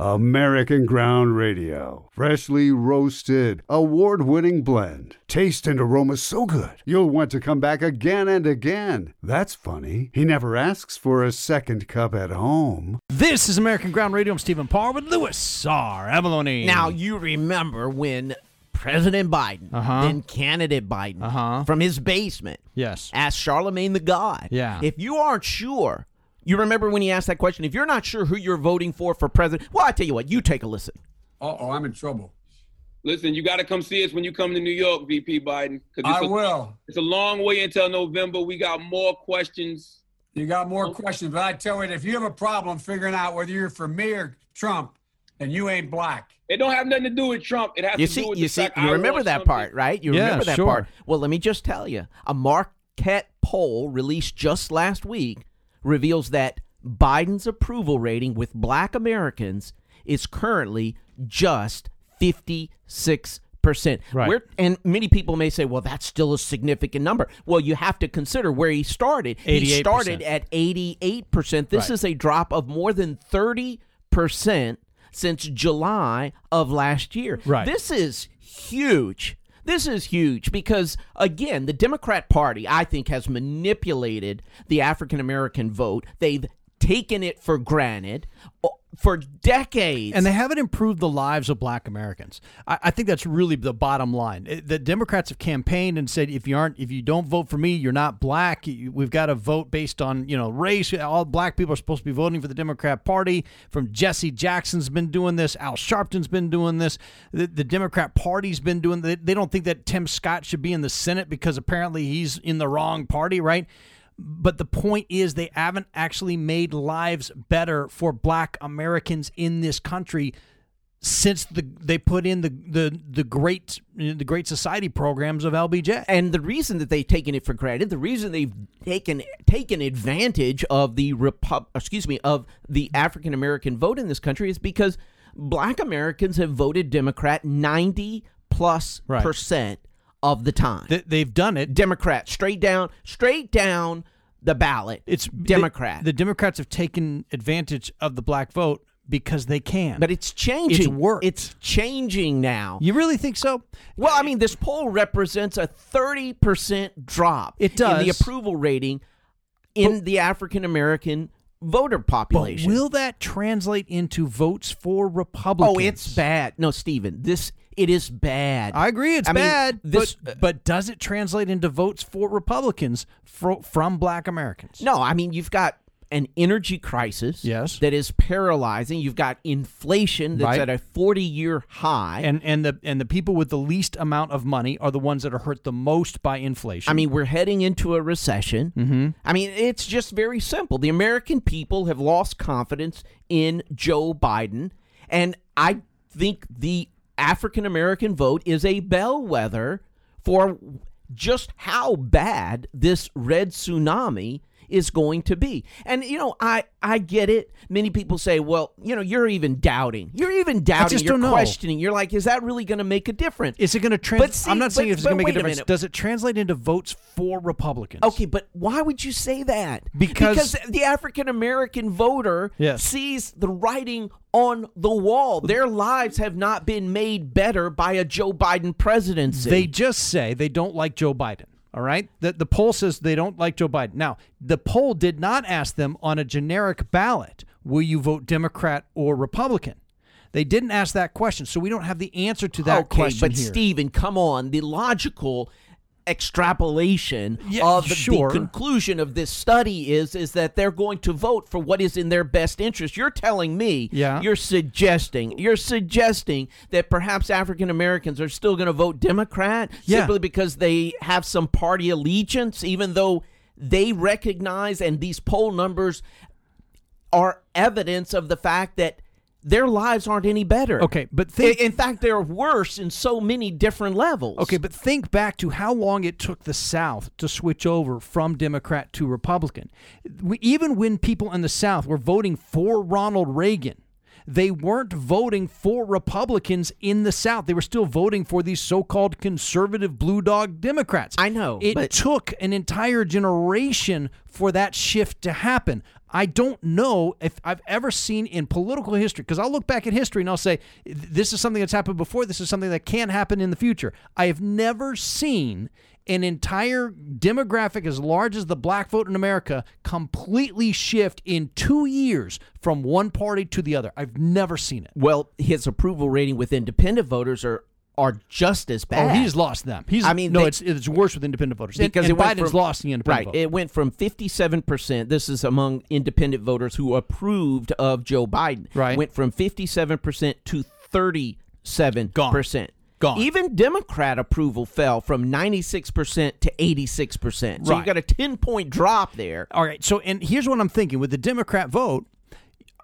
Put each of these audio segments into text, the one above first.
American Ground Radio. Freshly roasted, award winning blend. Taste and aroma so good, you'll want to come back again and again. That's funny. He never asks for a second cup at home. This is American Ground Radio. I'm Stephen Parr with Louis R. Avalone. Now you remember when President Biden, Uh-huh. then candidate Biden, Uh-huh. from his basement, Yes. asked Charlemagne the God, Yeah. if you aren't sure, you remember when he asked that question, if you're not sure who you're voting for for president, well, I tell you what, you take a listen. Uh oh, I'm in trouble. Listen, you got to come see us when you come to New York, VP Biden. I it's a, will. It's a long way until November. We got more questions. You got more questions, but I tell you, if you have a problem figuring out whether you're for me or Trump, and you ain't black. It don't have nothing to do with Trump. It has You to see, do with you the see, fact you I remember that something. part, right? You Yeah, remember that sure. part. Well, let me just tell you, a Marquette poll released just last week reveals that Biden's approval rating with Black Americans is currently just fifty-six percent. Right. and many people may say, "Well, that's still a significant number." Well, you have to consider where he started. He 88%. started at eighty-eight percent. This Right. is a drop of more than thirty percent since July of last year. Right. This is huge. This is huge because, again, the Democrat Party, I think, has manipulated the African American vote. They've taken it for granted for decades. And they haven't improved the lives of black Americans. I, I think that's really the bottom line. The Democrats have campaigned and said if you aren't if you don't vote for me, you're not black. We've got to vote based on, you know, race. All black people are supposed to be voting for the Democrat Party. From Jesse Jackson's been doing this, Al Sharpton's been doing this. The, the Democrat Party's been doing they, they don't think that Tim Scott should be in the Senate because apparently he's in the wrong party, right? But the point is, they haven't actually made lives better for black Americans in this country since the they put in the the the great the Great Society programs of LBJ. And the reason that they've taken it for granted, the reason they've taken taken advantage of the Repub- excuse me, of the African American vote in this country is because black Americans have voted Democrat 90 plus Right. percent of the time. They, they've done it. Democrat, straight down, straight down the ballot. It's Democrat. The, the Democrats have taken advantage of the black vote because they can. but it's changing. It's worked. It's changing now. you really think so? Well, I mean, this poll represents a 30% drop It in the approval rating in the African American voter But population. will that translate into votes for Republicans? oh, it's bad. No, Stephen, this it is bad. I agree, it's I mean, bad. this- but, but does it translate into votes for Republicans fro- from Black Americans? no, I mean, you've got an energy crisis Yes. that is paralyzing. You've got inflation that's Right. at a 40-year high. And and the and the people with the least amount of money are the ones that are hurt the most by inflation. I mean, we're heading into a recession. Mm-hmm. I mean, it's just very simple. The American people have lost confidence in Joe Biden, and I think the African American vote is a bellwether for just how bad this red tsunami is going to be. And you know, I I get it. Many people say, "Well, you know, you're even doubting. You're even doubting. just you're don't know. questioning. You're like, is that really going to make a difference?" is it going to translate? I'm not saying if it's going to make a wait a difference. Does it translate into votes for Republicans? Okay, but why would you say that? Because- the African American voter Yes. sees the writing on the wall. Their lives have not been made better by a Joe Biden presidency. They just say they don't like Joe Biden. All right. The, the poll says they don't like Joe Biden. Now, the poll did not ask them on a generic ballot, will you vote Democrat or Republican? They didn't ask that question. So we don't have the answer to that okay, question but here. Stephen, come on. The logical extrapolation Yeah, of the, sure. the conclusion of this study is is that they're going to vote for what is in their best interest. You're telling me, Yeah. you're suggesting, you're suggesting that perhaps African Americans are still going to vote Democrat Yeah. simply because they have some party allegiance, even though they recognize and these poll numbers are evidence of the fact that their lives aren't any better. Okay, but In, think in fact, they're worse in so many different levels. Okay, but think back to how long it took the South to switch over from Democrat to Republican. We, even when people in the South were voting for Ronald Reagan, they weren't voting for Republicans in the South. They were still voting for these so called conservative blue dog Democrats. I know, It took an entire generation for that shift to happen. I don't know if I've ever seen in political history, because I'll look back at history and I'll say, this is something that's happened before, this is something that can happen in the future. I have never seen an entire demographic as large as the black vote in America completely shift in two years from one party to the other. I've never seen it. well, his approval rating with independent voters are are just as bad. Oh, he's lost them. He's I mean, no, they- it's it's worse with independent voters because and, it went Biden's from- lost the independent right. vote. It went from fifty-seven percent. This is among independent voters who approved of Joe Biden. Right. Went from fifty-seven percent to thirty-seven percent. Gone. Even Democrat approval fell from ninety-six percent to eighty-six percent. So Right. you got a ten-point drop there. All right. So, and here's what I'm thinking with the Democrat vote,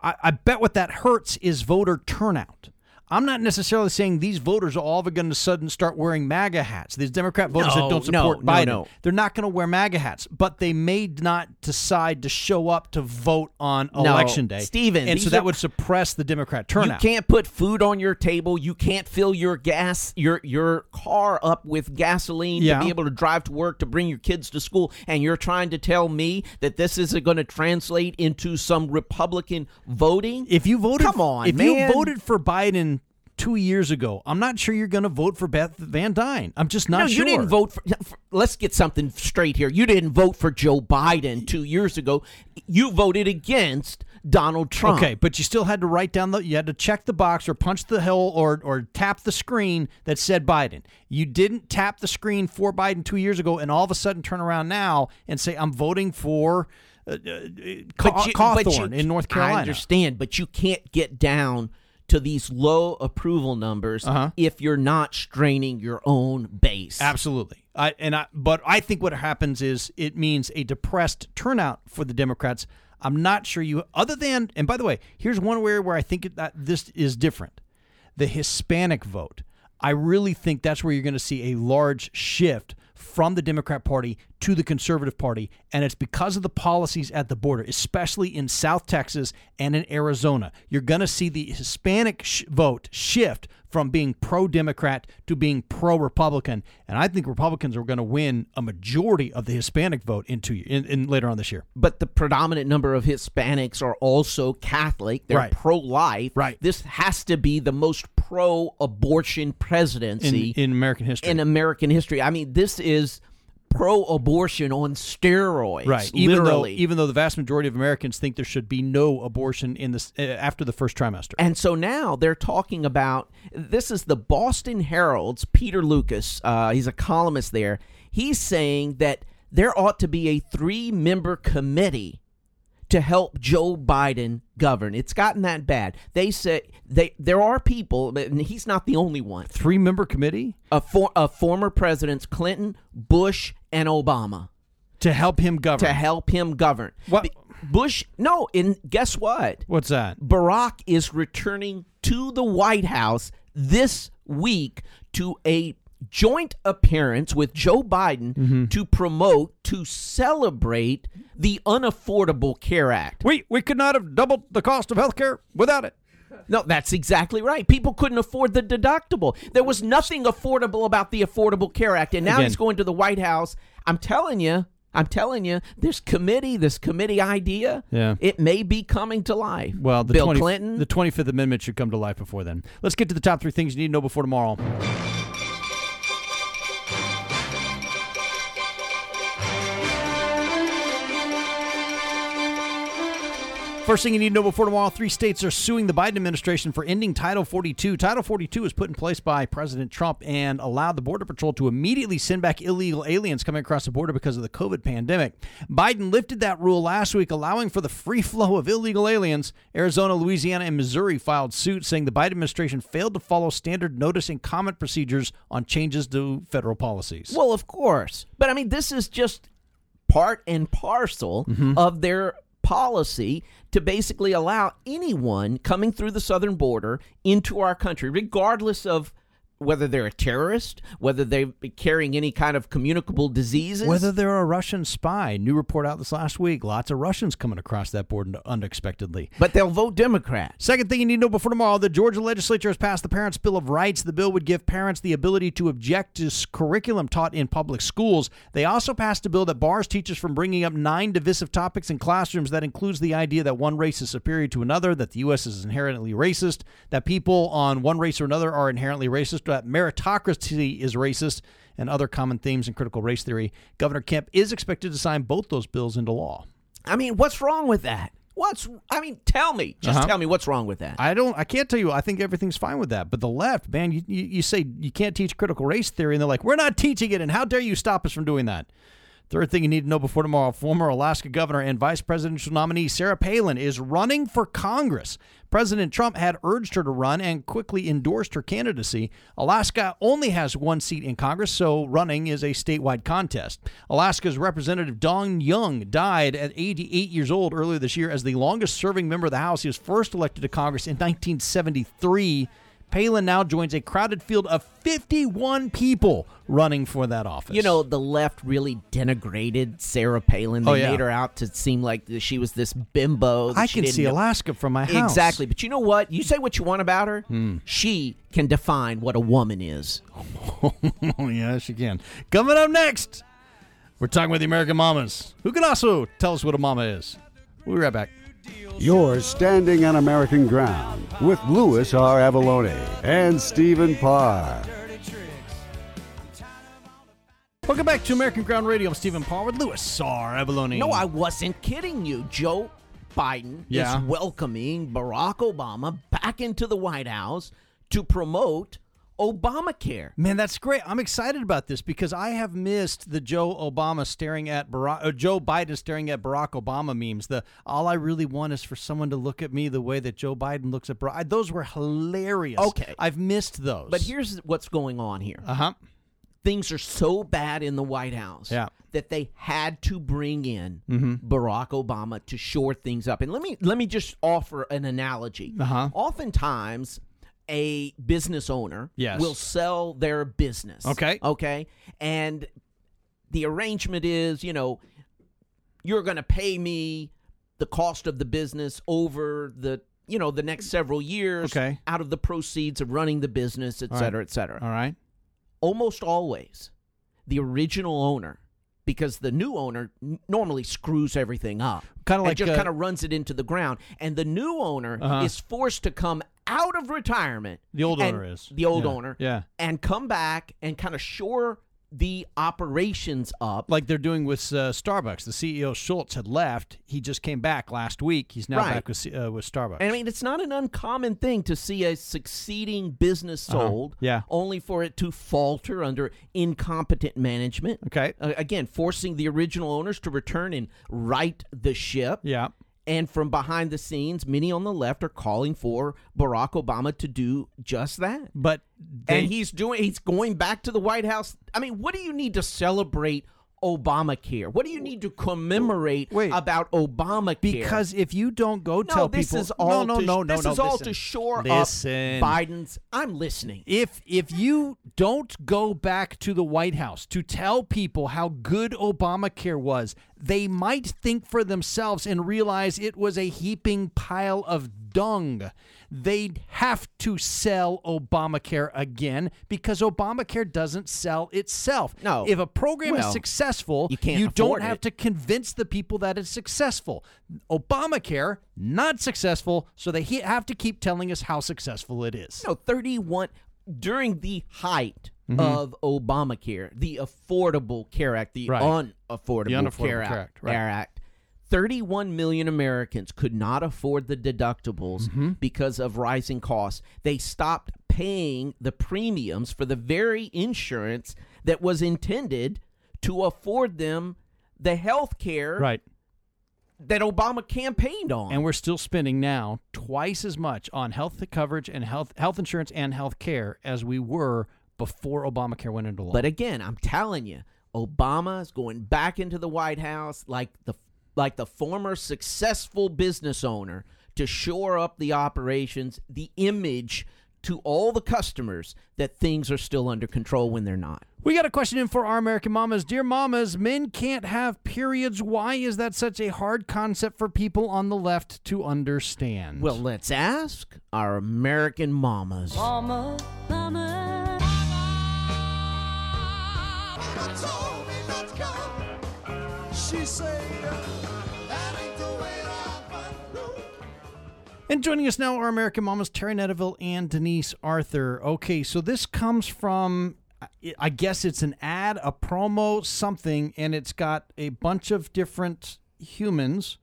I, I bet what that hurts is voter turnout. I'm not necessarily saying these voters are all of a to sudden start wearing MAGA hats. These Democrat voters No, that don't support no, Biden, no. they're not going to wear MAGA hats, but they may not decide to show up to vote on election day. Stephen, and so that are- would suppress the Democrat turnout. You can't put food on your table. You can't fill your gas your your car up with gasoline Yeah. to be able to drive to work to bring your kids to school. And you're trying to tell me that this isn't going to translate into some Republican voting? If you voted, Come on, if man. you voted for Biden two years ago, I'm not sure you're going to vote for Beth Van Duyne. I'm just not no, sure. you didn't vote for, for. Let's get something straight here. You didn't vote for Joe Biden two years ago. You voted against Donald Trump. Okay, but you still had to write down the you had to check the box or punch the hole or or tap the screen that said Biden. You didn't tap the screen for Biden 2 years ago and all of a sudden turn around now and say I'm voting for uh, uh, But you- Cawthorn you- in North Carolina. I understand, but you can't get down to these low approval numbers Uh-huh. if you're not straining your own base. Absolutely. I, and I, but I think what happens is it means a depressed turnout for the Democrats. I'm not sure you, other than, and by the way, here's one area where I think that this is different the Hispanic vote. I really think that's where you're going to see a large shift from the Democrat Party to the Conservative Party. And it's because of the policies at the border, especially in South Texas and in Arizona. You're going to see the Hispanic sh- vote shift from being pro Democrat to being pro Republican. And I think Republicans are going to win a majority of the Hispanic vote in two, in, in later on this year. but the predominant number of Hispanics are also Catholic. They're Right. pro-life. Right. This has to be the most pro-abortion In, presidency in American history. in American history. I mean, this is pro-abortion on steroids. Right. Even though even though the vast majority of Americans think there should be no abortion in this uh, after the first trimester. And so now they're talking about this is the Boston Herald's Peter Lucas. Uh, he's a columnist there. He's saying that there ought to be a three member committee to help Joe Biden govern. It's gotten that bad. They say they there are people, and he's not the only one. Three member committee Of for, of former presidents Clinton, Bush, and Obama to help him govern. to help him govern. What- Bush, no, and guess what? What's that? Barack is returning to the White House this week to a joint appearance with Joe Biden Mm-hmm. to promote, to celebrate the Unaffordable Care Act. We we could not have doubled the cost of health care without it. No, that's exactly right. People couldn't afford the deductible. There was nothing affordable about the Affordable Care Act. And now Again. he's going to the White House. I'm telling you, I'm telling you, this committee, this committee idea, Yeah. it may be coming to life. Well, the Bill 20 Clinton, the 25th Amendment should come to life before then. Let's get to the top three things you need to know before tomorrow. First thing you need to know before tomorrow three states are suing the Biden administration for ending Title 42. Title 42 was put in place by President Trump and allowed the Border Patrol to immediately send back illegal aliens coming across the border because of the COVID pandemic. Biden lifted that rule last week, allowing for the free flow of illegal aliens. Arizona, Louisiana, and Missouri filed suit saying the Biden administration failed to follow standard notice and comment procedures on changes to federal policies. Well, of course. But I mean, this is just part and parcel Mm-hmm. of their policy to basically allow anyone coming through the southern border into our country, regardless of whether they're a terrorist, whether they're carrying any kind of communicable diseases. Whether they're a Russian spy. New report out this last week. Lots of Russians coming across that border unexpectedly. but they'll vote Democrat. Second thing you need to know before tomorrow the Georgia legislature has passed the Parents' Bill of Rights. The bill would give parents the ability to object to curriculum taught in public schools. They also passed a bill that bars teachers from bringing up nine divisive topics in classrooms. That includes the idea that one race is superior to another, that the U.S. is inherently racist, that people on one race or another are inherently racist, that meritocracy is racist, and other common themes in critical race theory. Governor Kemp is expected to sign both those bills into law. I mean, what's wrong with that? What's I mean, tell me. Just Uh-huh. tell me what's wrong with that. I don't. I can't tell you. I think everything's fine with that. But the left, man, you, you, you say you can't teach critical race theory, and they're like, we're not teaching it, and how dare you stop us from doing that? Third thing you need to know before tomorrow: former Alaska governor and vice presidential nominee Sarah Palin is running for Congress. President Trump had urged her to run and quickly endorsed her candidacy. Alaska only has one seat in Congress, so running is a statewide contest. Alaska's Representative Don Young died at 88 years old earlier this year as the longest serving member of the House. He was first elected to Congress in 1973. Palin now joins a crowded field of 51 people running for that office. You know, the left really denigrated Sarah Palin. They Oh, yeah. made her out to seem like she was this bimbo. I can see know- Alaska from my house. Exactly. But you know what? You say what you want about her. Hmm. She can define what a woman is. Oh, yes, she can. Coming up next, we're talking with the American mamas, who can also tell us what a mama is. We'll be right back. You're standing on American ground with Louis R. Avalone and Stephen Parr. Welcome back to American Ground Radio. I'm Stephen Parr with Louis R. Avalone. No, I wasn't kidding you. Joe Biden Yeah. is welcoming Barack Obama back into the White House to promote Obamacare. Man, that's great. I'm excited about this because I have missed the Joe Obama staring at Barack, uh, Joe Biden staring at Barack Obama memes. The all I really want is for someone to look at me the way that Joe Biden looks at Barack. Those were hilarious. Okay. I've missed those. But here's what's going on here. uh huh. Things are so bad in the White House Yeah. that they had to bring in Mm-hmm. Barack Obama to shore things up. And let me let me just offer an analogy. Uh-huh. Oftentimes a business owner Yes. will sell their business. Okay. Okay. And the arrangement is, you know, you're going to pay me the cost of the business over the you know the next several years Okay. out of the proceeds of running the business et All cetera right. et cetera All right. almost always the original owner because the new owner normally screws everything up Kinda like, just uh, kind of runs it into the ground and the new owner Uh-huh. is forced to come out of retirement The old owner is. the old Yeah. owner Yeah. and come back and kind of shore the operations up Like they're doing with uh, Starbucks. The CEO Schultz had left. He just came back last week. He's now Right. back with uh, with Starbucks. And I mean, it's not an uncommon thing to see a succeeding business Uh-huh. sold, Yeah. only for it to falter under incompetent management. okay. Uh, again, forcing the original owners to return and right the ship. Yeah. And from behind the scenes, many on the left are calling for Barack Obama to do just that. But they, and he's doing he's going back to the White House. I mean, what do you need to celebrate Obamacare? What do you need to commemorate Wait. about Obamacare? because if you don't go no, tell this people, is all no, no, to, no, no, this no, is all listen. to shore Listen. up Biden's. I'm listening. if if you don't go back to the White House to tell people how good Obamacare was, they might think for themselves and realize it was a heaping pile of dung. They'd have to sell Obamacare again because Obamacare doesn't sell itself. No. If a program is successful, you can't you don't have it. to convince the people that it's successful. Obamacare not successful, so they have to keep telling us how successful it is. No, 31 during the height mm-hmm. of Obamacare, the Affordable Care Act, the Right. unaffordable, The Unaffordable Care, Act, Act, right. Care Act. 31 million Americans could not afford the deductibles Mm-hmm. because of rising costs. They stopped paying the premiums for the very insurance that was intended to afford them the health care Right. that Obama campaigned on. And we're still spending now twice as much on health coverage and health health insurance and health care as we were before Obamacare went into law. But again, I'm telling you, Obama is going back into the White House like the like the former successful business owner to shore up the operations, the image to all the customers that things are still under control when they're not. We got a question in for our American mamas. Dear mamas, men can't have periods. Why is that such a hard concept for people on the left to understand? Well, let's ask our American mamas. Mama, mama. And joining us now are American Mamas Terry Netterville and Denise Arthur. Okay, so this comes from, I- I guess it's an ad, a promo, something, and it's got a bunch of different humans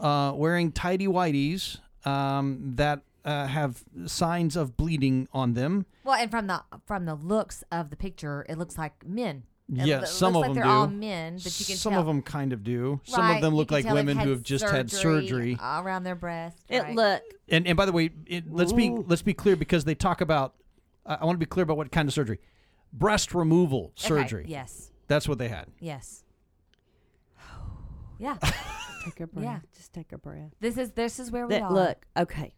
uh, wearing tidy whities um, that uh, have signs of bleeding on them. Well, and from the from the looks of the picture, it looks like men. It Yeah, lo- some of like them they're all do. men, but you can Some tell. of them kind of do. Some Right, of them you look can like tell they've women who have just had surgery. around their breast. It right. look And and by the way, it, let's be let's be clear because they talk about. I I want to be clear about what kind of surgery. Breast removal Okay, surgery. Yes. That's what they had. Yes. Yeah. take a breath. Yeah. Just take a breath. This is this is where we That are. look, okay.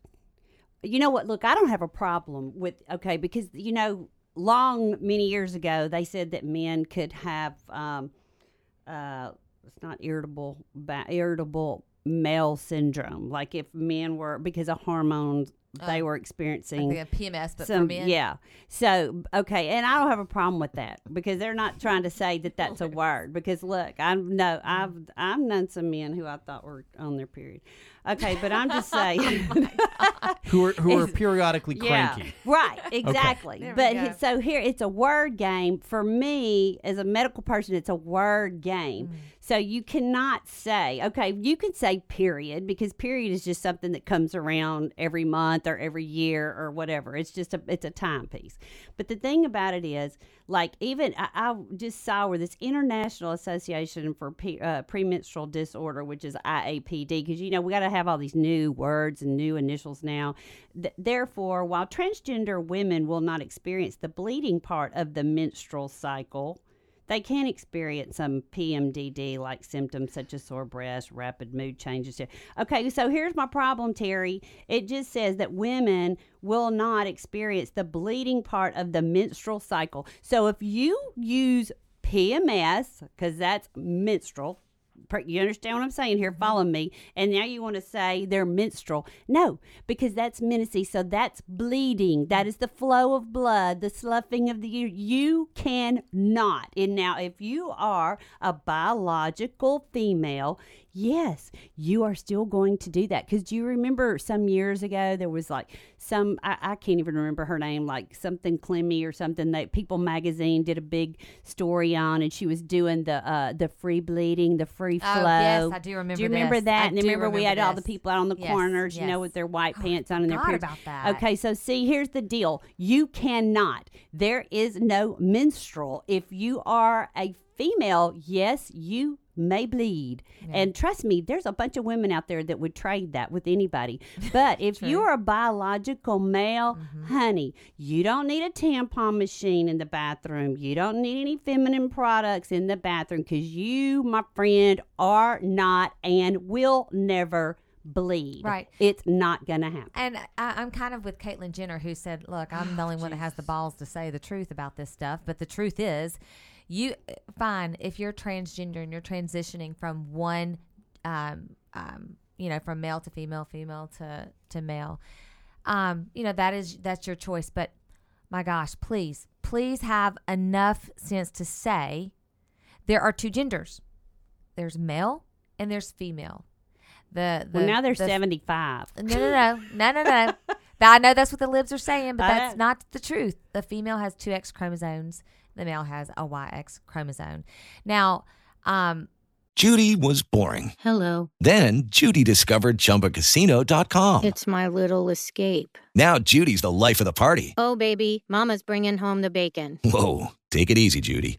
You know what? Look, I don't have a problem with okay because you know, long many years ago they said that men could have um uh it's not irritable ba- irritable male syndrome. Like if men were because of hormones they Oh. were Like experiencing the PMS, but for some men. yeah so okay and i don't have a problem with that because they're not trying to say that that's a word because look i know i've i've known some men who i thought were on their period okay but i'm just saying Who are who are periodically cranky. yeah, right, exactly. There we But he- so here, it's a word game for me as a medical person. It's a word game. Mm. So you cannot say, okay, you can say period because period is just something that comes around every month or every year or whatever. It's just a it's a timepiece. But the thing about it is, like even I, I just saw where this International Association for P, uh, Premenstrual Disorder, which is IAPD, because you know we got to have all these new words and new initials now. Th- therefore, while transgender women will not experience the bleeding part of the menstrual cycle, they can experience some PMDD like symptoms such as sore breast, rapid mood changes. Okay, so here's my problem, Terry. It just says that women will not experience the bleeding part of the menstrual cycle. So if you use PMS, because that's menstrual, you understand what I'm saying here? Follow mm-hmm. me. And now you want to say they're menstrual. No, because that's menarche. So that's bleeding. That is the flow of blood, the sloughing of the uterus. You cannot. And now, if you are a biological female, yes, you are still going to do that. Because do you remember some years ago there was like some I, I can't even remember her name, like something Clemmy or something that People Magazine did a big story on, and she was doing the uh, the free bleeding, the free Oh, flow. yes, I do remember Do you remember this. that? I and do remember we had remember all the people out on the Yes, corners, you know, with their white Oh, pants on and their about that. Okay, so see, here's the deal: you cannot. There is no menstrual. If you are a female, yes, you may bleed. And trust me, there's a bunch of women out there that would trade that with anybody. But if you're a biological male, Mm-hmm. honey, you don't need a tampon machine in the bathroom. You don't need any feminine products in the bathroom because you, my friend, are not and will never bleed. Right. It's not going to happen. And I, I'm kind of with Caitlyn Jenner, who said, "Look, I'm the only one that has the balls to say the truth about this stuff." But the truth is, you fine if you're transgender and you're transitioning from one, um, um, you know, from male to female, female to to male. Um, you know that is that's your choice. But my gosh, please, please have enough sense to say there are two genders. There's male and there's female. The, the well, now they're the- 75. no, no, no, no, no, no. I know that's what the libs are saying, but that's not the truth. The female has two X chromosomes. The male has a YX chromosome. Now, um, Judy was boring. Hello. Then Judy discovered ChumbaCasino.com. It's my little escape. Now Judy's the life of the party. Oh, baby, Mama's bringing home the bacon. Whoa, take it easy, Judy.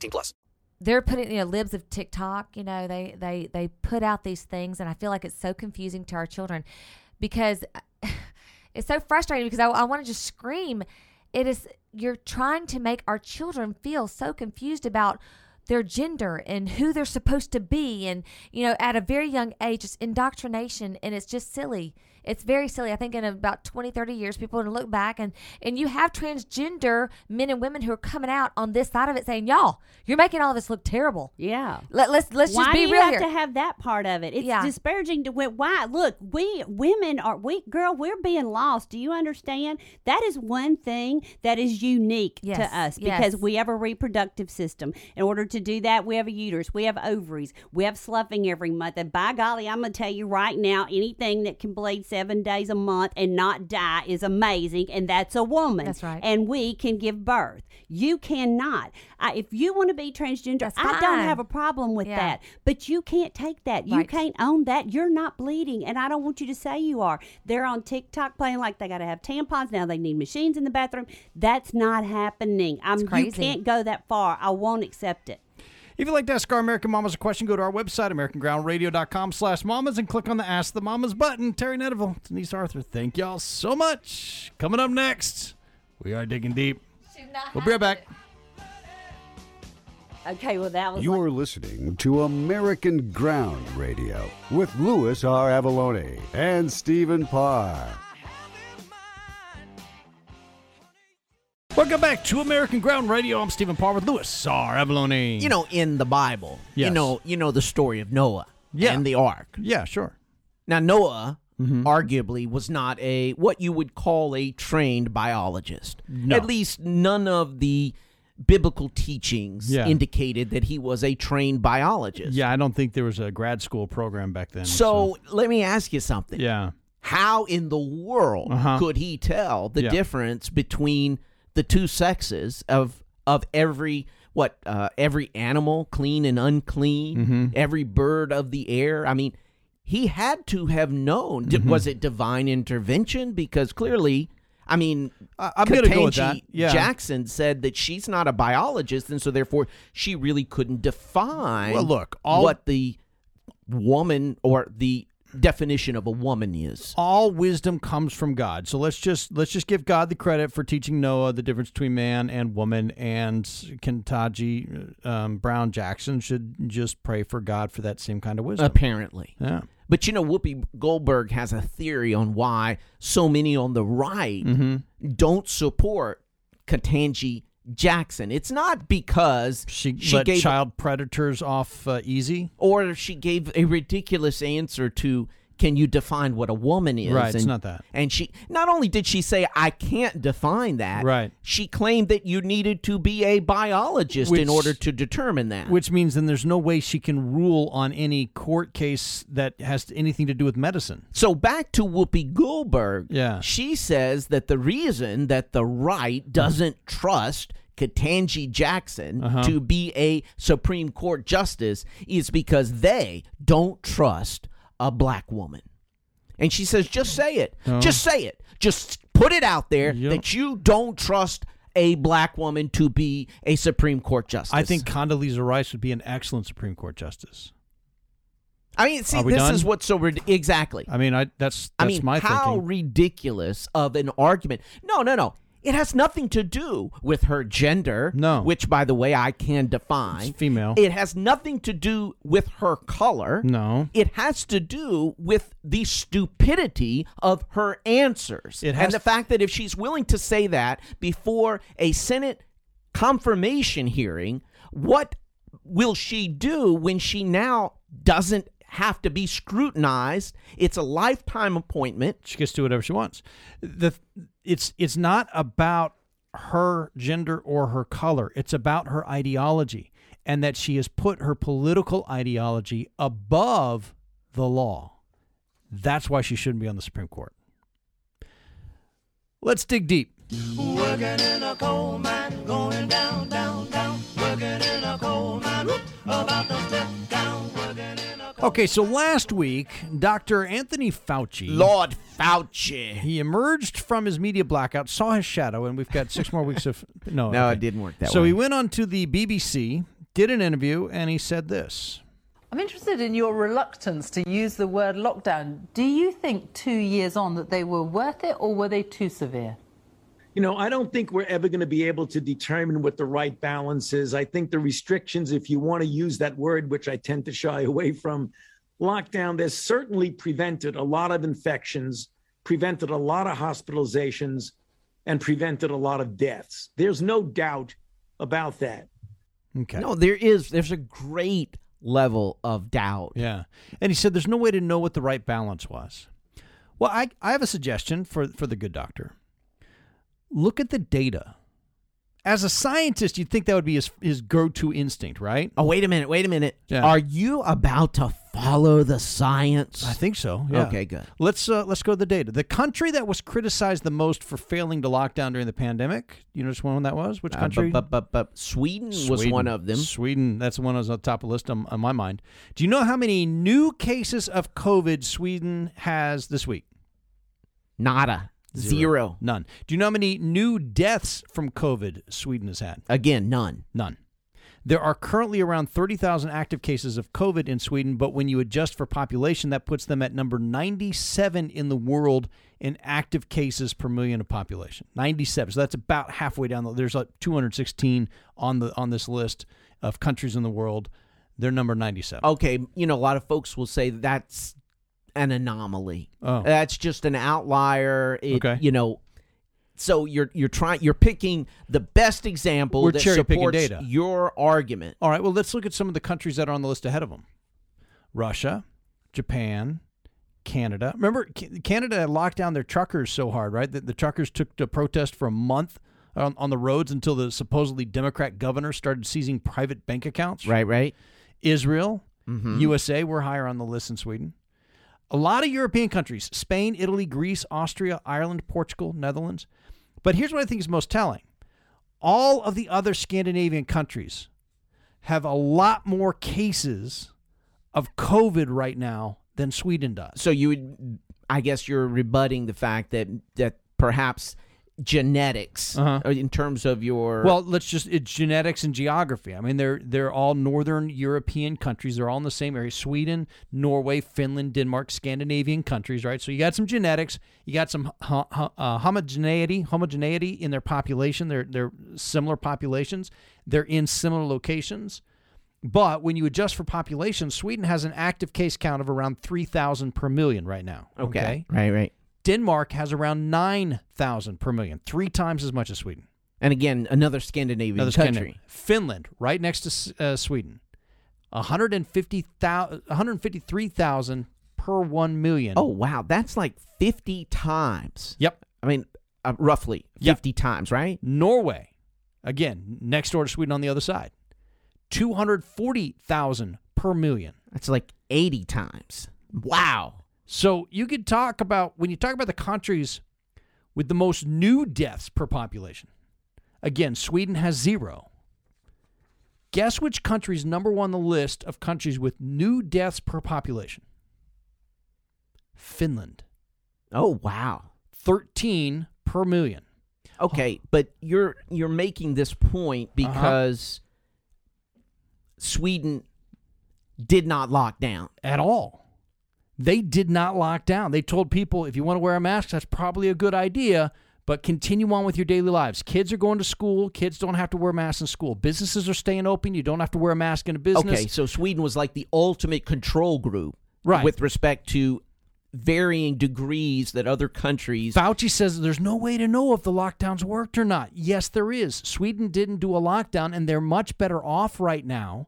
18 plus. they're putting you know libs of tiktok you know they they they put out these things and i feel like it's so confusing to our children because it's so frustrating because i, I want to just scream it is you're trying to make our children feel so confused about their gender and who they're supposed to be and you know at a very young age it's indoctrination and it's just silly it's very silly i think in about 20 30 years people are going to look back and and you have transgender men and women who are coming out on this side of it saying y'all you're making all of this look terrible Yeah. Let, let's let's why just be real. Why do you have here to have that part of it? It's Yeah. disparaging to why. Look, we women are we girl. We're being lost. Do you understand? That is one thing that is unique Yes, to us because yes. we have a reproductive system. In order to do that, we have a uterus, we have ovaries, we have sloughing every month. And by golly, I'm gonna tell you right now, anything that can bleed seven days a month and not die is amazing, and that's a woman. That's right. And we can give birth. You cannot. I, if you want to be transgender, I don't have a problem with Yeah. that. But you can't take that. You Right. can't own that. You're not bleeding, and I don't want you to say you are. They're on TikTok playing like they got to have tampons now. They need machines in the bathroom. That's not happening. I'm, um, you can't go that far. I won't accept it. If you'd like to ask our American Mamas a question, go to our website, AmericanGroundRadio.com slash mamas, and click on the Ask the Mamas button. Terry Netterville, Denise Arthur, thank y'all so much. Coming up next, we are digging deep. We'll be right back. Okay, well that was. You're listening to American Ground Radio with Louis R. Avalone and Stephen Parr. Welcome back to American Ground Radio. I'm Stephen Parr with Louis R. Avalone. You know, in the Bible, you know, you know the story of Noah Yeah. and the ark. Yeah, sure. Now Noah Mm-hmm. arguably was not a what you would call a trained biologist. No. At least none of the biblical teachings Yeah. indicated that he was a trained biologist. Yeah, I don't think there was a grad school program back then. So, let me ask you something. yeah. How in the world Uh-huh. could he tell the Yeah. difference between the two sexes of of every what uh, every animal, clean and unclean, Mm-hmm. every bird of the air? I mean, he had to have known. Mm-hmm. Was it divine intervention? Because clearly, I mean, I- I'm gonna go with that. Yeah. Jackson said that she's not a biologist, and so therefore she really couldn't define. Well, look, all- what the woman or the definition of a woman is. all wisdom comes from God. So let's just let's just give God the credit for teaching Noah the difference between man and woman. And Ketanji um, Brown Jackson should just pray for God for that same kind of wisdom. Apparently. yeah. But you know, Whoopi Goldberg has a theory on why so many on the right Mm-hmm. don't support Ketanji Jackson. It's not because She, she let gave child predators off uh, easy. or she gave a ridiculous answer to can you define what a woman is? Right, it's not that. And she not only did she say I can't define that, Right. She claimed that you needed to be a biologist Which- in order to determine that. Which means then there's no way she can rule on any court case that has anything to do with medicine. So back to Whoopi Goldberg. Yeah. She says that the reason that the right doesn't trust Ketanji Jackson Uh-huh. to be a Supreme Court justice is because they don't trust a black woman. And she says, just say it. Oh. Just say it. Just put it out there Yep. that you don't trust a black woman to be a Supreme Court justice. I think Condoleezza Rice would be an excellent Supreme Court justice. I mean, see, this done? is what's so rid- exactly. I mean, I that's that's I mean, my how thinking. ridiculous of an argument. No, no, no. It has nothing to do with her gender. No. Which, by the way, I can define. It's female. It has nothing to do with her color. No. It has to do with the stupidity of her answers. It has and the fact that if she's willing to say that before a Senate confirmation hearing, what will she do when she now doesn't have to be scrutinized? It's a lifetime appointment. she gets to do whatever she wants. The it's it's not about her gender or her color. It's about her ideology. and that she has put her political ideology above the law. That's why she shouldn't be on the Supreme Court. Let's dig deep. Working in a coal mine, going down, down, down. Working in a coal mine, about. Working in a Okay, so last week, Dr. Anthony Fauci. Lord Fauci. He emerged from his media blackout, saw his shadow, and we've got six more weeks of. No, No, okay. it didn't work that so way. So he went on to the BBC, did an interview, and he said this. I'm interested in your reluctance to use the word lockdown. Do you think two years on that they were worth it or were they too severe? You know, I don't think we're ever going to be able to determine what the right balance is. I think the restrictions, if you want to use that word, which I tend to shy away from, lockdown, there's certainly prevented a lot of infections, prevented a lot of hospitalizations, and prevented a lot of deaths. There's no doubt about that. Okay. No, there is. There's a great level of doubt. Yeah. And he said there's no way to know what the right balance was. Well, I, I have a suggestion for, for the good doctor. Look at the data. As a scientist, you'd think that would be his, his go to instinct, right? Oh, wait a minute. Wait a minute. Yeah. Are you about to follow the science? I think so. Yeah. Okay, good. Let's uh, let's go to the data. The country that was criticized the most for failing to lock down during the pandemic. You know which one that was? Which Uh, country? but, but, but, but Sweden, was one of them. Sweden. That's the one that was on the top of the list on, on my mind. Do you know how many new cases of COVID Sweden has this week? Nada. Zero. None. Do you know how many new deaths from COVID Sweden has had? Again, none. None. There are currently around 30,000 active cases of COVID in Sweden, but when you adjust for population, that puts them at number 97 in the world in active cases per million of population. 97. So that's about halfway down. The, there's like 216 on the on this list of countries in the world. They're number 97. Okay, you know, a lot of folks will say that's an anomaly. Oh. That's just an outlier. It, Okay. You know, so you're you're trying you're picking the best example We're that supports data. your argument. All right, well, let's look at some of the countries that are on the list ahead of them Russia, Japan, Canada. Remember, Canada locked down their truckers so hard, right? That the truckers took to protest for a month on, on the roads until the supposedly Democrat governor started seizing private bank accounts. Right, right. Israel, Mhm. USA were higher on the list than Sweden. A lot of European countries Spain, Italy, Greece, Austria, Ireland, Portugal, Netherlands. But here's what I think is most telling all of the other Scandinavian countries have a lot more cases of COVID right now than Sweden does. So you would I guess you're rebutting the fact that that perhaps genetics Uh-huh. uh, in terms of your Well, let's just it's genetics and geography. I mean, they're they're all northern European countries. They're all in the same area: Sweden, Norway, Finland, Denmark, Scandinavian countries, right? So you got some genetics, you got some ho- ho- uh, homogeneity, homogeneity in their population. They're they're similar populations. They're in similar locations. But when you adjust for population, Sweden has an active case count of around 3,000 per million right now. Okay. Right, right. Denmark has around 9,000 per million, three times as much as Sweden. and again another Scandinavian Another country. Scandinavian. Finland, right next to uh, Sweden, 150,000 153,000 per 1 million. Oh wow, that's like 50 times. Yep. I mean uh, roughly Yep. 50 times, right? Norway, again, next door to Sweden on the other side, 240,000 per million. That's like 80 times. Wow. So you could talk about, when you talk about the countries with the most new deaths per population, again, Sweden has zero. Guess which country's number one on the list of countries with new deaths per population? Finland. Oh wow. 13 per million. Okay, but you're you're making this point Uh-huh. because Sweden did not lock down. at all. They did not lock down. They told people if you want to wear a mask, that's probably a good idea, but continue on with your daily lives. Kids are going to school. Kids don't have to wear masks in school. Businesses are staying open. You don't have to wear a mask in a business. Okay, so Sweden was like the ultimate control group Right. with respect to varying degrees that other countries Fauci says there's no way to know if the lockdowns worked or not. Yes, there is. Sweden didn't do a lockdown, and they're much better off right now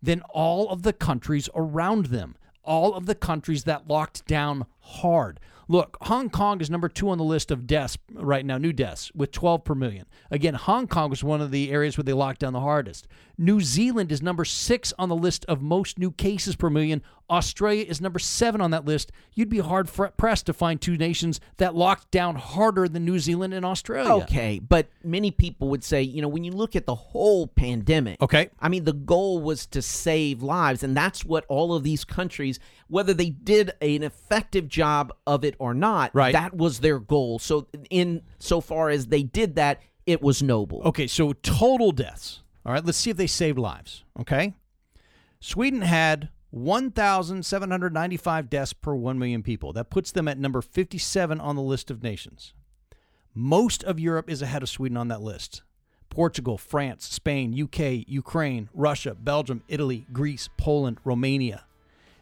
than all of the countries around them. All of the countries that locked down hard. Look, Hong Kong is number two on the list of deaths right now, new deaths, with 12 per million. Again, Hong Kong was one of the areas where they locked down the hardest. New Zealand is number six on the list of most new cases per million. Australia is number seven on that list. You'd be hard pressed to find two nations that locked down harder than New Zealand and Australia. Okay, but many people would say, you know, when you look at the whole pandemic, okay, I mean, the goal was to save lives, and that's what all of these countries, whether they did an effective job of it or not, Right. that was their goal. So, in so far as they did that, it was noble. Okay, so total deaths. All right, let's see if they saved lives. Okay. Sweden had 1,795 deaths per 1 million people. That puts them at number 57 on the list of nations. Most of Europe is ahead of Sweden on that list. Portugal, France, Spain, UK, Ukraine, Russia, Belgium, Italy, Greece, Poland, Romania.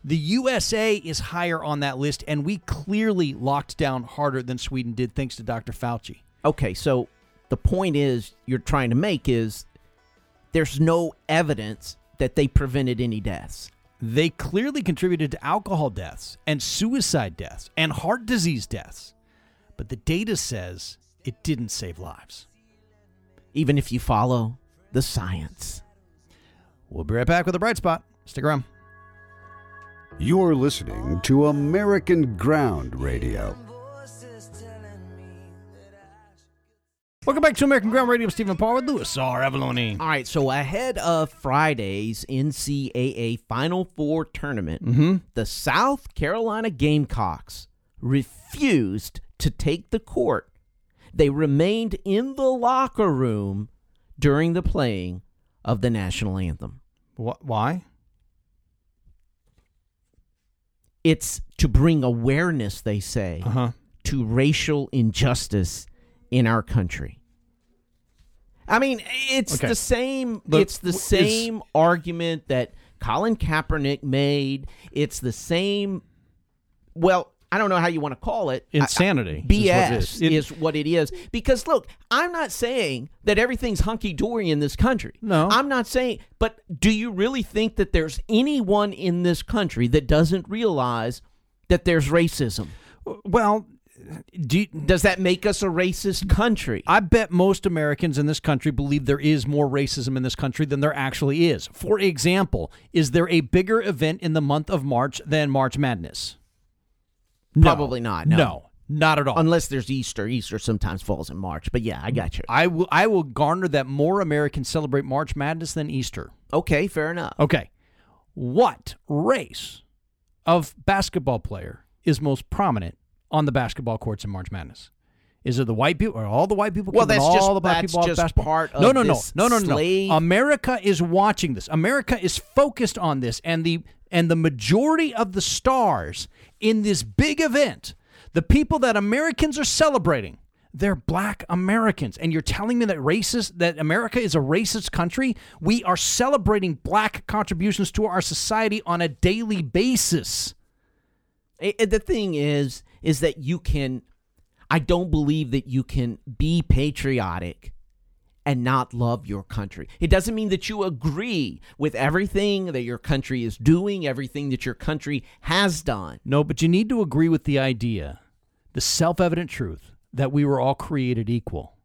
The USA is higher on that list, and we clearly locked down harder than Sweden did, thanks to Dr. Fauci. Okay, so the point is you're trying to make is there's no evidence that they prevented any deaths. They clearly contributed to alcohol deaths and suicide deaths and heart disease deaths. But the data says it didn't save lives. Even if you follow the science. We'll be right back with a bright spot. Stick around. You're listening to American Ground Radio. Welcome back to American Ground Radio. Stephen Parr with Louis R. Avalone. All right, so ahead of Friday's NCAA Final Four tournament, Mm-hmm. the South Carolina Gamecocks refused to take the court. They remained in the locker room during the playing of the national anthem. Wh- Why? It's to bring awareness, they say, Uh-huh. to racial injustice in our country. I mean, it's Okay. the same. Look, it's the w- is- same argument that Colin Kaepernick made. It's the same. Well, I don't know how you want to call it. I- I- Insanity is what it BS is. It- is what it is. Because look, I'm not saying that everything's hunky dory in this country. No. I'm not saying. But do you really think that there's anyone in this country that doesn't realize that there's racism? Uh, well, do Does that make us a racist country? I bet most Americans in this country believe there is more racism in this country than there actually is. For example, is there a bigger event in the month of March than March Madness? No. Probably not. No. not at all. Unless there's Easter. Easter sometimes falls in March. But yeah, I got you. I will I will garner that more Americans celebrate March Madness than Easter. Okay, fair enough. Okay. What race of basketball player is most prominent on the basketball courts in March Madness? Is it the white people or all the white people? Well, that's all just- the black that's people just basketball? part no, of no, no, no, no, no, slave- no. America is watching this. America is focused on this, and the and the majority of the stars in this big event, the people that Americans are celebrating, they're black Americans. And you're telling me that racist that America is a racist country? We are celebrating black contributions to our society on a daily basis. The thing is, is that you can. I don't believe that you can be patriotic and not love your country. It doesn't mean that you agree with everything that your country is doing, everything that your country has done. No, but you need to agree with the idea, the self evident truth, that we were all created equal.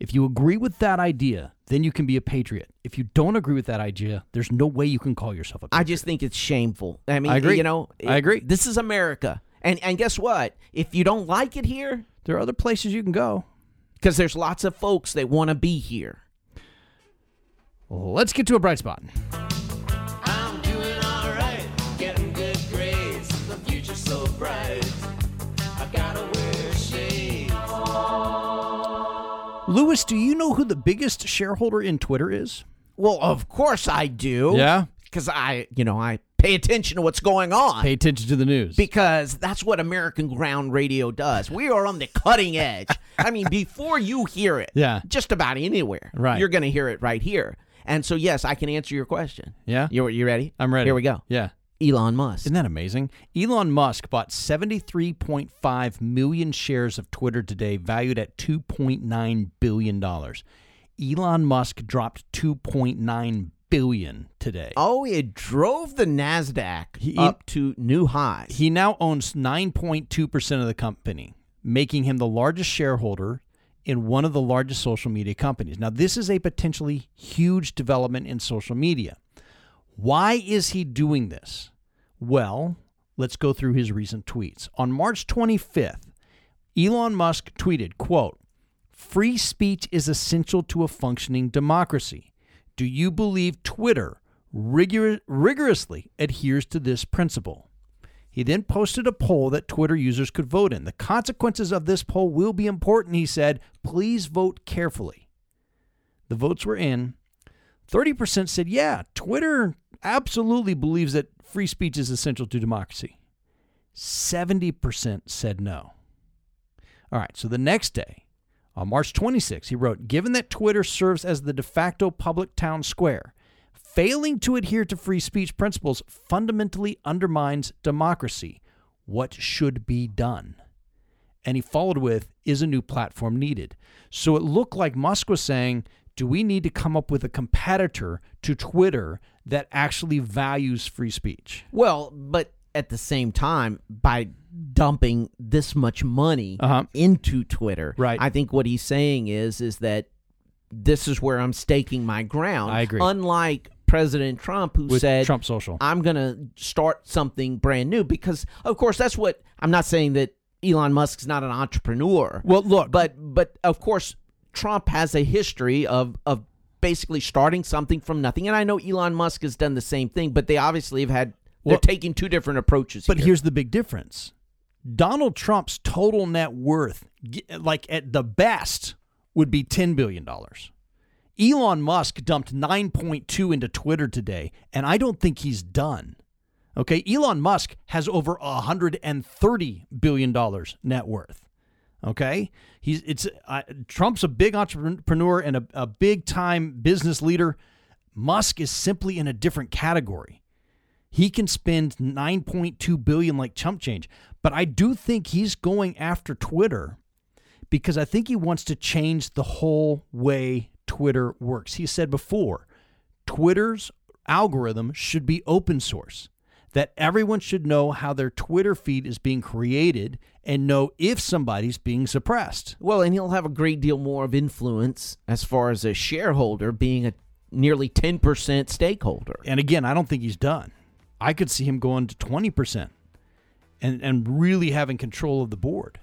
If you agree with that idea, then you can be a patriot. If you don't agree with that idea, there's no way you can call yourself a patriot. I just think it's shameful. I mean, I agree. you know, I agree. This is America. And and guess what? If you don't like it here, there are other places you can go. Because there's lots of folks that want to be here. Let's get to a bright spot. I'm doing alright, getting good grades. The future's so bright. I gotta wear shades. Louis, do you know who the biggest shareholder in Twitter is? Well, of course I do. Yeah? Because I, you know, I pay attention to what's going on. Pay attention to the news. Because that's what American Ground Radio does. We are on the cutting edge. I mean, before you hear it, Yeah. just about anywhere, Right. you're going to hear it right here. And so, yes, I can answer your question. Yeah? You you ready? I'm ready. Here we go. Yeah. Elon Musk. Isn't that amazing? Elon Musk bought 73.5 million shares of Twitter today, valued at $2.9 billion. Elon Musk dropped $2.9 billion today. Oh, it drove the Nasdaq He- up to new highs. He now owns 9.2% of the company, making him the largest shareholder in one of the largest social media companies. Now, this is a potentially huge development in social media. Why is he doing this? Well, let's go through his recent tweets. On March 25th, Elon Musk tweeted, quote, "Free speech is essential to a functioning democracy. Do you believe Twitter rigor- rigorously adheres to this principle?" He then posted a poll that Twitter users could vote in. The consequences of this poll will be important, he said. Please vote carefully. The votes were in. 30% said, yeah, Twitter absolutely believes that free speech is essential to democracy. 70% said no. All right, so the next day, on March 26, he wrote Given that Twitter serves as the de facto public town square, failing to adhere to free speech principles fundamentally undermines democracy. What should be done? And he followed with Is a new platform needed? So it looked like Musk was saying, Do we need to come up with a competitor to Twitter that actually values free speech? Well, but at the same time, by dumping this much money Uh-huh. into Twitter, Right. I think what he's saying is is that this is where I'm staking my ground. I agree. Unlike President Trump, who With said Trump Social. I'm going to start something brand new because, of course, that's what I'm not saying that Elon Musk's not an entrepreneur. Well, look, but but of course, Trump has a history of of basically starting something from nothing, and I know Elon Musk has done the same thing, but they obviously have had. They're Well- taking two different approaches. But here. here's the big difference Donald Trump's total net worth, like at the best, would be $10 billion. Elon Musk dumped 9.2 into Twitter today, and I don't think he's done. Okay, Elon Musk has over 130 billion dollars net worth. Okay, he's it's uh, Trump's a big entrepreneur and a, a big time business leader. Musk is simply in a different category. He can spend 9.2 billion like chump change, but I do think he's going after Twitter because I think he wants to change the whole way Twitter works. He said before, Twitter's algorithm should be open source. That everyone should know how their Twitter feed is being created and know if somebody's being suppressed. well, and he'll have a great deal more of influence as far as a shareholder, being a nearly ten percent stakeholder. And again, I don't think he's done. I could see him going to 20% and, and really having control of the board.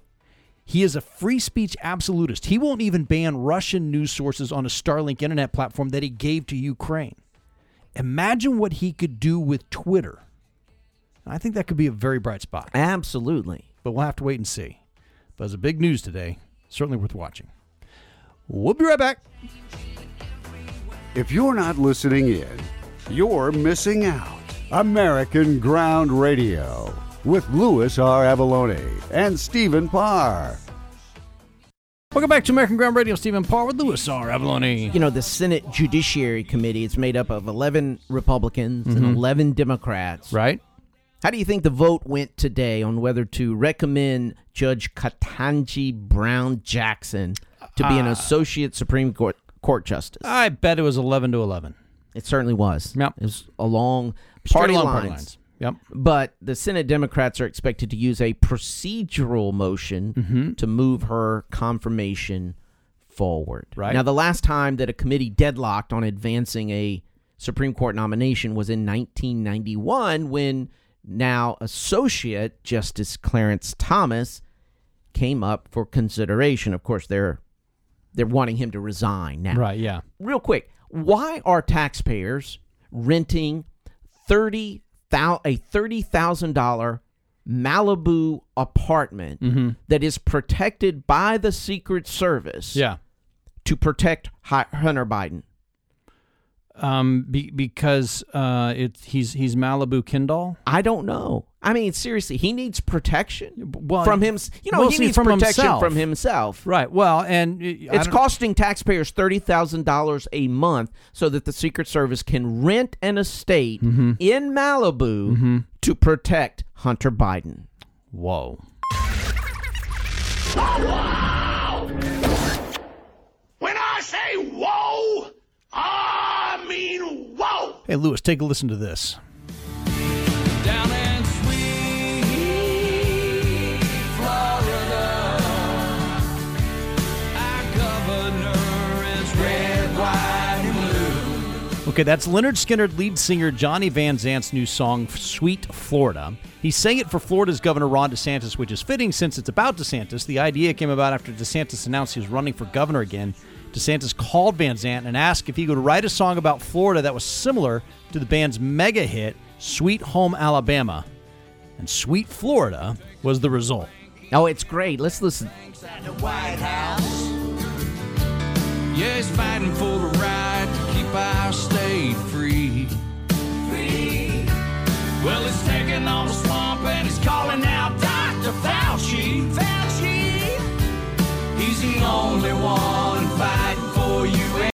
He is a free speech absolutist. He won't even ban Russian news sources on a Starlink internet platform that he gave to Ukraine. Imagine what he could do with Twitter. I think that could be a very bright spot. Absolutely. But we'll have to wait and see. But it's a big news today. Certainly worth watching. We'll be right back. If you're not listening in, you're missing out. American Ground Radio with Louis R. Avalone and Stephen Parr. Welcome back to American Ground Radio. Stephen Parr with Louis R. Avalone. You know, the Senate Judiciary Committee, it's made up of 11 Republicans Mhm. and 11 Democrats. Right. How do you think the vote went today on whether to recommend Judge Ketanji Brown Jackson to be an Uh, associate Supreme Court Court justice? I bet it was 11 to 11. It certainly was. Yep. It was a Straight party lines. party lines. Yep. But the Senate Democrats are expected to use a procedural motion Mhm. to move her confirmation forward. Right. Now, the last time that a committee deadlocked on advancing a Supreme Court nomination was in 1991 when now Associate Justice Clarence Thomas came up for consideration. Of course, they're they're wanting him to resign now. Right, yeah. Real quick, why are taxpayers renting thirty thou a thirty thousand dollar Malibu apartment Mhm. that is protected by the Secret Service? Yeah. to protect Hunter Biden. Um, be, because uh, it's he's he's Malibu Kindle. I don't know. I mean, seriously, he needs protection Well, from him. You know, he needs from protection himself. from himself. Right. Well, and uh, It's costing taxpayers thirty thousand dollars a month so that the Secret Service can rent an estate Mm-hmm. in Malibu to protect Hunter Biden. Whoa. Hey, Louis, take a listen to this. Down in sweet Florida, our governor is red, white, and blue. Okay, that's Lynyrd Skynyrd lead singer Johnny Van Zant's new song, Sweet Florida. He sang it for Florida's Governor Ron DeSantis, which is fitting since it's about DeSantis. The idea came about after DeSantis announced he was running for governor again. DeSantis called Van Zant and asked if he could write a song about Florida that was similar to the band's mega hit, Sweet Home Alabama. And Sweet Florida was the result. Oh, it's great. Let's listen. At the White House. Yeah, he's fighting for the right to keep our state free. Free. Well, he's taking on the swamp and he's calling out Dr. Fauci. Fauci he's the only one fighting for you.